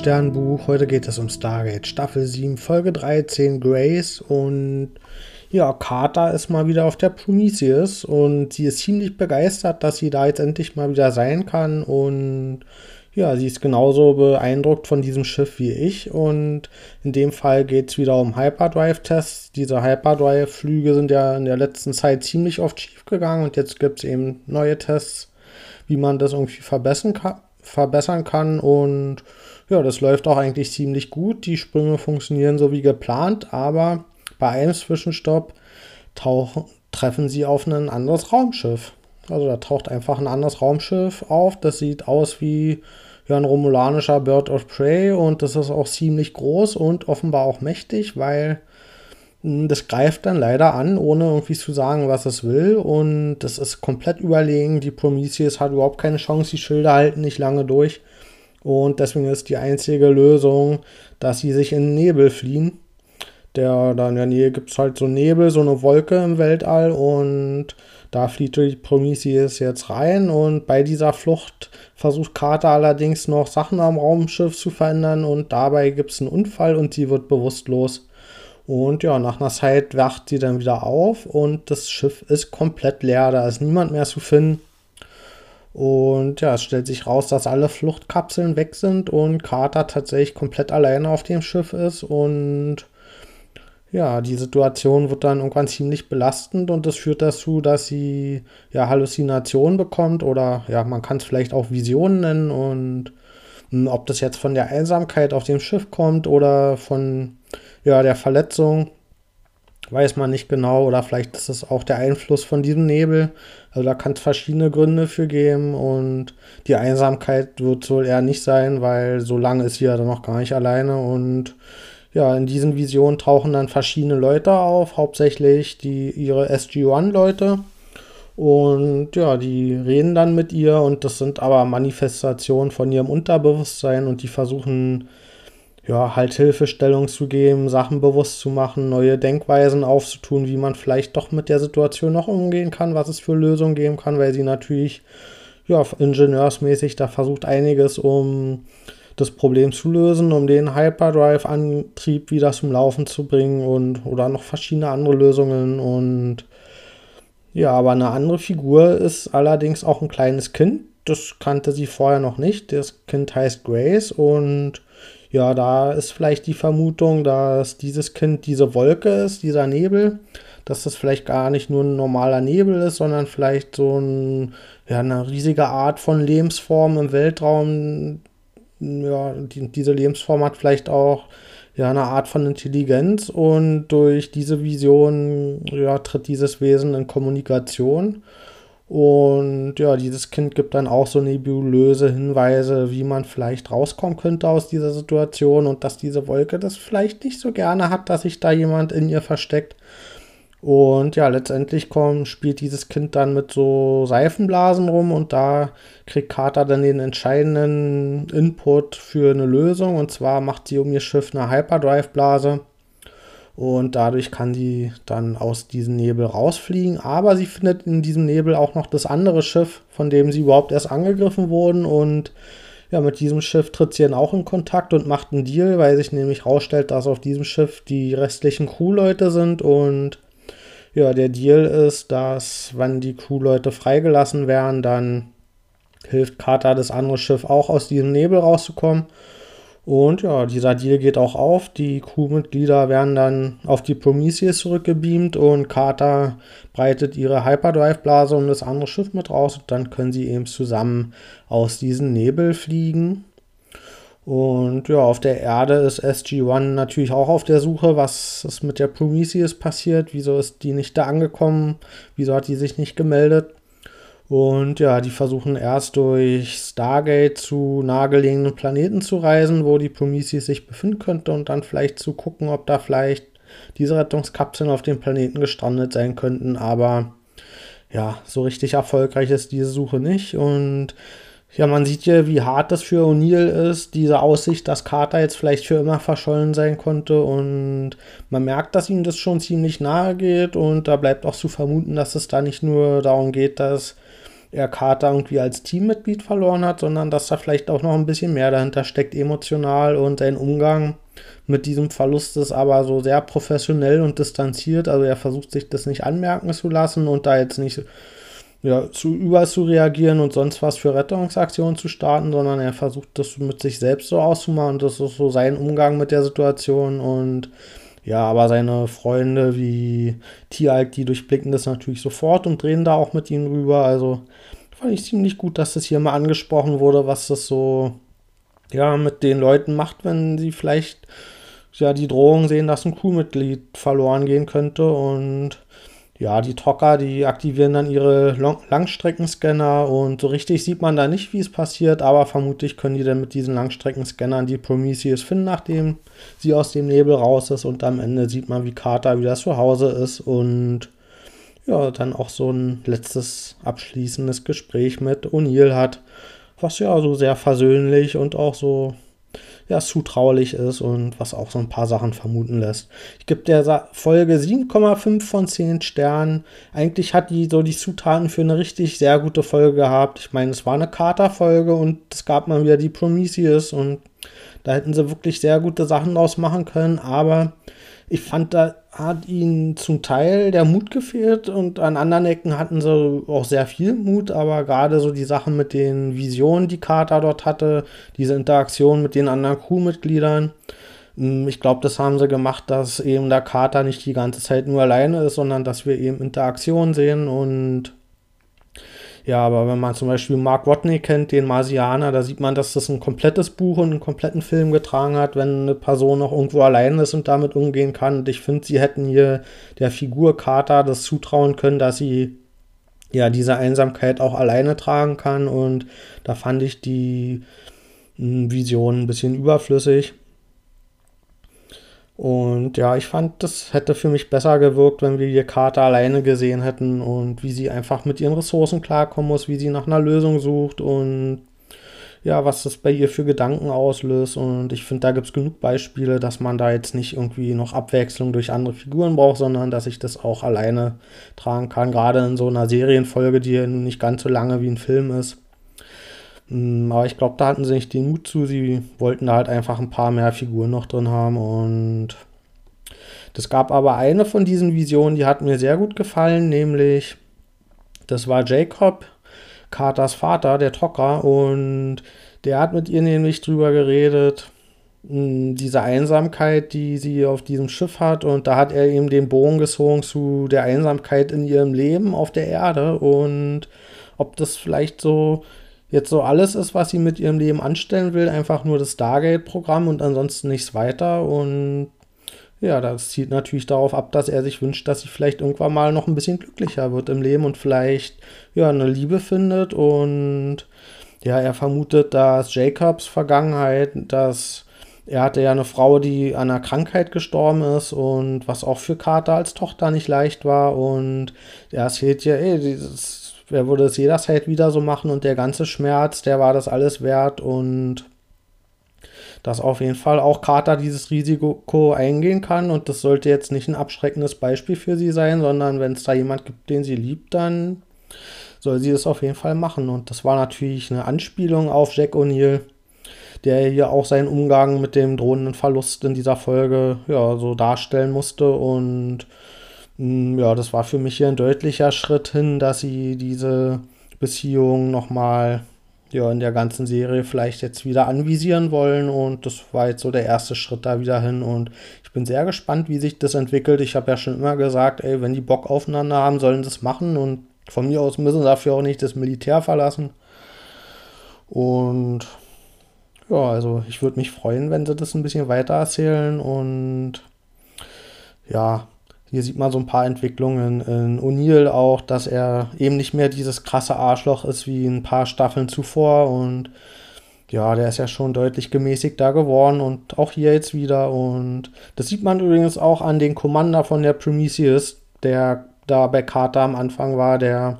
Sternbuch. Heute geht es um Stargate Staffel 7, Folge 13, Grace. Und ja, Carter ist mal wieder auf der Prometheus und sie ist ziemlich begeistert, dass sie da jetzt endlich mal wieder sein kann. Und ja, sie ist genauso beeindruckt von diesem Schiff wie ich. Und in dem Fall geht es wieder um Hyperdrive-Tests. Diese Hyperdrive-Flüge sind ja in der letzten Zeit ziemlich oft schief gegangen und jetzt gibt es eben neue Tests, wie man das irgendwie verbessern kann verbessern kann. Und ja, das läuft auch eigentlich ziemlich gut. Die Sprünge funktionieren so wie geplant, aber bei einem Zwischenstopp tauchen, treffen sie auf ein anderes Raumschiff. Also da taucht einfach ein anderes Raumschiff auf. Das sieht aus wie ja, ein romulanischer Bird of Prey und das ist auch ziemlich groß und offenbar auch mächtig, weil hm, das greift dann leider an, ohne irgendwie zu sagen, was es will. Und das ist komplett überlegen. Die Prometheus hat überhaupt keine Chance. Die Schilder halten nicht lange durch. Und deswegen ist die einzige Lösung, dass sie sich in den Nebel fliehen. Der, da in der Nähe gibt es halt so Nebel, so eine Wolke im Weltall. Und da flieht die Prometheus jetzt rein. Und bei dieser Flucht versucht Carter allerdings noch Sachen am Raumschiff zu verändern. Und dabei gibt es einen Unfall und sie wird bewusstlos. Und ja, nach einer Zeit wacht sie dann wieder auf und das Schiff ist komplett leer. Da ist niemand mehr zu finden. Und ja, es stellt sich raus, dass alle Fluchtkapseln weg sind und Carter tatsächlich komplett alleine auf dem Schiff ist. Und ja, die Situation wird dann irgendwann ziemlich belastend und das führt dazu, dass sie ja Halluzinationen bekommt oder ja, man kann es vielleicht auch Visionen nennen. Und hm, ob das jetzt von der Einsamkeit auf dem Schiff kommt oder von ja, der Verletzung weiß man nicht genau oder vielleicht ist es auch der Einfluss von diesem Nebel. Also da kann es verschiedene Gründe für geben und die Einsamkeit wird wohl eher nicht sein, weil so lange ist sie ja dann noch gar nicht alleine und ja, in diesen Visionen tauchen dann verschiedene Leute auf, hauptsächlich die ihre SG-1-Leute. Und ja, die reden dann mit ihr und das sind aber Manifestationen von ihrem Unterbewusstsein und die versuchen ja, halt Hilfestellung zu geben, Sachen bewusst zu machen, neue Denkweisen aufzutun, wie man vielleicht doch mit der Situation noch umgehen kann, was es für Lösungen geben kann, weil sie natürlich, ja, ingenieursmäßig da versucht einiges, um das Problem zu lösen, um den Hyperdrive-Antrieb wieder zum Laufen zu bringen und oder noch verschiedene andere Lösungen und ja, aber eine andere Figur ist allerdings auch ein kleines Kind. Das kannte sie vorher noch nicht. Das Kind heißt Grace und ja, da ist vielleicht die Vermutung, dass dieses Kind diese Wolke ist, dieser Nebel, dass das vielleicht gar nicht nur ein normaler Nebel ist, sondern vielleicht so ein, ja, eine riesige Art von Lebensform im Weltraum. Ja, die, diese Lebensform hat vielleicht auch ja, eine Art von Intelligenz und durch diese Vision ja, tritt dieses Wesen in Kommunikation. Und ja, dieses Kind gibt dann auch so nebulöse Hinweise, wie man vielleicht rauskommen könnte aus dieser Situation und dass diese Wolke das vielleicht nicht so gerne hat, dass sich da jemand in ihr versteckt. Und ja, letztendlich kommt, spielt dieses Kind dann mit so Seifenblasen rum und da kriegt Carter dann den entscheidenden Input für eine Lösung. Und zwar macht sie um ihr Schiff eine Hyperdrive-Blase und dadurch kann sie dann aus diesem Nebel rausfliegen. Aber sie findet in diesem Nebel auch noch das andere Schiff, von dem sie überhaupt erst angegriffen wurden. Und ja, mit diesem Schiff tritt sie dann auch in Kontakt und macht einen Deal, weil sich nämlich herausstellt, dass auf diesem Schiff die restlichen Crewleute sind. Und ja, der Deal ist, dass, wenn die Crewleute freigelassen werden, dann hilft Carter das andere Schiff auch aus diesem Nebel rauszukommen. Und ja, dieser Deal geht auch auf. Die Crewmitglieder werden dann auf die Prometheus zurückgebeamt und Carter breitet ihre Hyperdrive-Blase um das andere Schiff mit raus und dann können sie eben zusammen aus diesem Nebel fliegen. Und ja, auf der Erde ist SG-1 natürlich auch auf der Suche, was ist mit der Prometheus passiert, wieso ist die nicht da angekommen, wieso hat die sich nicht gemeldet. Und ja, die versuchen erst durch Stargate zu nahegelegenen Planeten zu reisen, wo die Prometheus sich befinden könnte und dann vielleicht zu gucken, ob da vielleicht diese Rettungskapseln auf dem Planeten gestrandet sein könnten. Aber ja, so richtig erfolgreich ist diese Suche nicht. Und ja, man sieht ja, wie hart das für O'Neill ist, diese Aussicht, dass Carter jetzt vielleicht für immer verschollen sein konnte. Und man merkt, dass ihm das schon ziemlich nahe geht. Und da bleibt auch zu vermuten, dass es da nicht nur darum geht, dass er Carter irgendwie als Teammitglied verloren hat, sondern dass da vielleicht auch noch ein bisschen mehr dahinter steckt, emotional und sein Umgang mit diesem Verlust ist aber so sehr professionell und distanziert. Also er versucht sich das nicht anmerken zu lassen und da jetzt nicht ja, zu über zu reagieren und sonst was für Rettungsaktionen zu starten, sondern er versucht das mit sich selbst so auszumachen. Das ist so sein Umgang mit der Situation und ja, aber seine Freunde wie Tieralk, die durchblicken das natürlich sofort und drehen da auch mit ihm rüber. Also fand ich ziemlich gut, dass das hier mal angesprochen wurde, was das so ja mit den Leuten macht, wenn sie vielleicht ja die Drohung sehen, dass ein Crewmitglied verloren gehen könnte und ja, die Trocker, die aktivieren dann ihre Long Langstreckenscanner und so richtig sieht man da nicht, wie es passiert, aber vermutlich können die dann mit diesen Langstreckenscannern die Prometheus finden, nachdem sie aus dem Nebel raus ist und am Ende sieht man, wie Carter wieder zu Hause ist und ja, dann auch so ein letztes abschließendes Gespräch mit O'Neill hat, was ja so sehr versöhnlich und auch so ja, zutraulich ist und was auch so ein paar Sachen vermuten lässt. Ich gebe der Folge 7,5 von 10 Sternen. Eigentlich hat die so die Zutaten für eine richtig sehr gute Folge gehabt. Ich meine, es war eine Kater-Folge und es gab mal wieder die Prometheus und da hätten sie wirklich sehr gute Sachen draus machen können, aber ich fand, da hat ihnen zum Teil der Mut gefehlt und an anderen Ecken hatten sie auch sehr viel Mut, aber gerade so die Sachen mit den Visionen, die Carter dort hatte, diese Interaktion mit den anderen Crewmitgliedern, hm, ich glaube, das haben sie gemacht, dass eben der Carter nicht die ganze Zeit nur alleine ist, sondern dass wir eben Interaktion sehen und ja, aber wenn man zum Beispiel Mark Watney kennt, den Marsianer, da sieht man, dass das ein komplettes Buch und einen kompletten Film getragen hat, wenn eine Person noch irgendwo allein ist und damit umgehen kann. Und ich finde, sie hätten hier der Figur Carter das zutrauen können, dass sie ja diese Einsamkeit auch alleine tragen kann. Und da fand ich die hm, Vision ein bisschen überflüssig. Und ja, ich fand, das hätte für mich besser gewirkt, wenn wir die Karte alleine gesehen hätten und wie sie einfach mit ihren Ressourcen klarkommen muss, wie sie nach einer Lösung sucht und ja, was das bei ihr für Gedanken auslöst. Und ich finde, da gibt es genug Beispiele, dass man da jetzt nicht irgendwie noch Abwechslung durch andere Figuren braucht, sondern dass ich das auch alleine tragen kann. Gerade in so einer Serienfolge, die nicht ganz so lange wie ein Film ist. Mm, aber ich glaube, da hatten sie nicht den Mut zu. Sie wollten da halt einfach ein paar mehr Figuren noch drin haben. Und das gab aber eine von diesen Visionen, die hat mir sehr gut gefallen, nämlich das war Jacob, Carters Vater, der Trocker. Und der hat mit ihr nämlich drüber geredet, mm, diese Einsamkeit, die sie auf diesem Schiff hat. Und da hat er ihm den Bogen gezogen zu der Einsamkeit in ihrem Leben auf der Erde. Und ob das vielleicht so jetzt so alles ist, was sie mit ihrem Leben anstellen will, einfach nur das Stargate-Programm und ansonsten nichts weiter. Und ja, das zielt natürlich darauf ab, dass er sich wünscht, dass sie vielleicht irgendwann mal noch ein bisschen glücklicher wird im Leben und vielleicht ja eine Liebe findet. Und ja, er vermutet, dass Jacobs Vergangenheit, dass er hatte ja eine Frau, die an einer Krankheit gestorben ist und was auch für Carter als Tochter nicht leicht war. Und er erzählt ja, ey, dieses wer würde es jederzeit wieder so machen? Und der ganze Schmerz, der war das alles wert. Und dass auf jeden Fall auch Carter dieses Risiko eingehen kann. Und das sollte jetzt nicht ein abschreckendes Beispiel für sie sein, sondern wenn es da jemand gibt, den sie liebt, dann soll sie das auf jeden Fall machen. Und das war natürlich eine Anspielung auf Jack O'Neill, der hier auch seinen Umgang mit dem drohenden Verlust in dieser Folge ja so darstellen musste. Und ja, das war für mich hier ein deutlicher Schritt hin, dass sie diese Beziehung nochmal ja, in der ganzen Serie vielleicht jetzt wieder anvisieren wollen. Und das war jetzt so der erste Schritt da wieder hin. Und ich bin sehr gespannt, wie sich das entwickelt. Ich habe ja schon immer gesagt, ey, wenn die Bock aufeinander haben, sollen das machen. Und von mir aus müssen sie dafür auch nicht das Militär verlassen. Und ja, also ich würde mich freuen, wenn sie das ein bisschen weiter erzählen. Und ja, hier sieht man so ein paar Entwicklungen in O'Neill auch, dass er eben nicht mehr dieses krasse Arschloch ist wie ein paar Staffeln zuvor und ja, der ist ja schon deutlich gemäßigter geworden und auch hier jetzt wieder. Und das sieht man übrigens auch an den Commander von der Prometheus, der da bei Carter am Anfang war, der.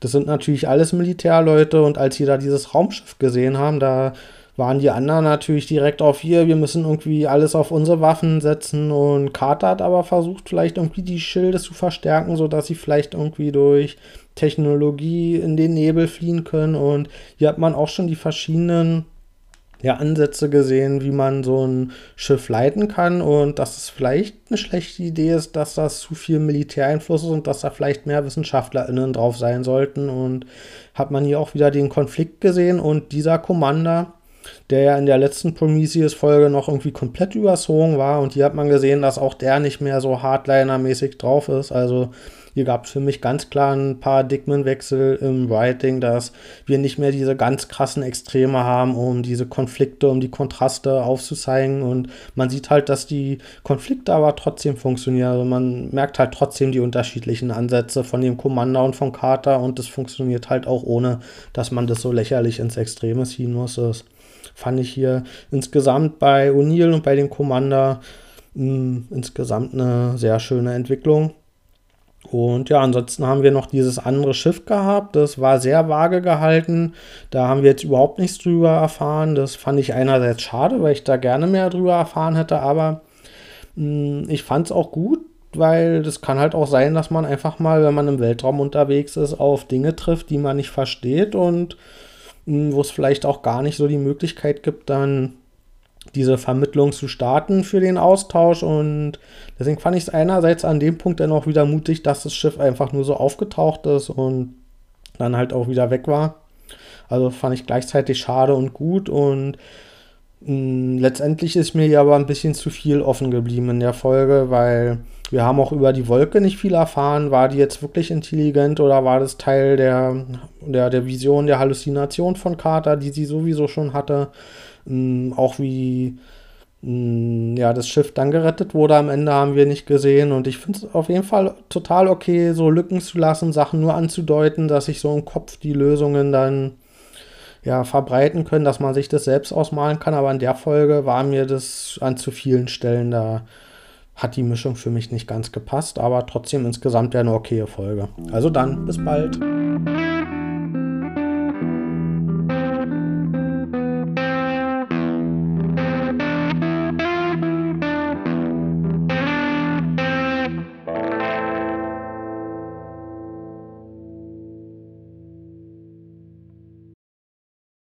Das sind natürlich alles Militärleute und als sie da dieses Raumschiff gesehen haben, da waren die anderen natürlich direkt auf hier, wir müssen irgendwie alles auf unsere Waffen setzen und Carter hat aber versucht, vielleicht irgendwie die Schilde zu verstärken, sodass sie vielleicht irgendwie durch Technologie in den Nebel fliehen können. Und hier hat man auch schon die verschiedenen ja, Ansätze gesehen, wie man so ein Schiff leiten kann. Und dass es vielleicht eine schlechte Idee ist, dass das zu viel Militäreinfluss ist und dass da vielleicht mehr WissenschaftlerInnen drauf sein sollten. Und hat man hier auch wieder den Konflikt gesehen und dieser Commander, der ja in der letzten Prometheus-Folge noch irgendwie komplett überzogen war. Und hier hat man gesehen, dass auch der nicht mehr so Hardliner-mäßig drauf ist. Also hier gab es für mich ganz klar ein Paradigmenwechsel im Writing, dass wir nicht mehr diese ganz krassen Extreme haben, um diese Konflikte, um die Kontraste aufzuzeigen. Und man sieht halt, dass die Konflikte aber trotzdem funktionieren. Also man merkt halt trotzdem die unterschiedlichen Ansätze von dem Commander und von Carter und es funktioniert halt auch ohne, dass man das so lächerlich ins Extreme ziehen muss. Das fand ich hier insgesamt bei O'Neill und bei dem Commander mh, hm, insgesamt eine sehr schöne Entwicklung. Und ja, ansonsten haben wir noch dieses andere Schiff gehabt. Das war sehr vage gehalten. Da haben wir jetzt überhaupt nichts drüber erfahren. Das fand ich einerseits schade, weil ich da gerne mehr drüber erfahren hätte. Aber mh, hm, ich fand es auch gut, weil das kann halt auch sein, dass man einfach mal, wenn man im Weltraum unterwegs ist, auf Dinge trifft, die man nicht versteht und wo es vielleicht auch gar nicht so die Möglichkeit gibt, dann diese Vermittlung zu starten für den Austausch. Und deswegen fand ich es einerseits an dem Punkt dann auch wieder mutig, dass das Schiff einfach nur so aufgetaucht ist und dann halt auch wieder weg war. Also fand ich gleichzeitig schade und gut. Und mh, hm, letztendlich ist mir hier aber ein bisschen zu viel offen geblieben in der Folge, weil wir haben auch über die Wolke nicht viel erfahren. War die jetzt wirklich intelligent oder war das Teil der, der, der Vision, der Halluzination von Carter, die sie sowieso schon hatte? Ähm, auch wie ähm, ja, das Schiff dann gerettet wurde am Ende, haben wir nicht gesehen. Und ich finde es auf jeden Fall total okay, so Lücken zu lassen, Sachen nur anzudeuten, dass sich so im Kopf die Lösungen dann ja, verbreiten können, dass man sich das selbst ausmalen kann. Aber in der Folge war mir das an zu vielen Stellen, da hat die Mischung für mich nicht ganz gepasst, aber trotzdem insgesamt ja eine okaye Folge. Also dann, bis bald.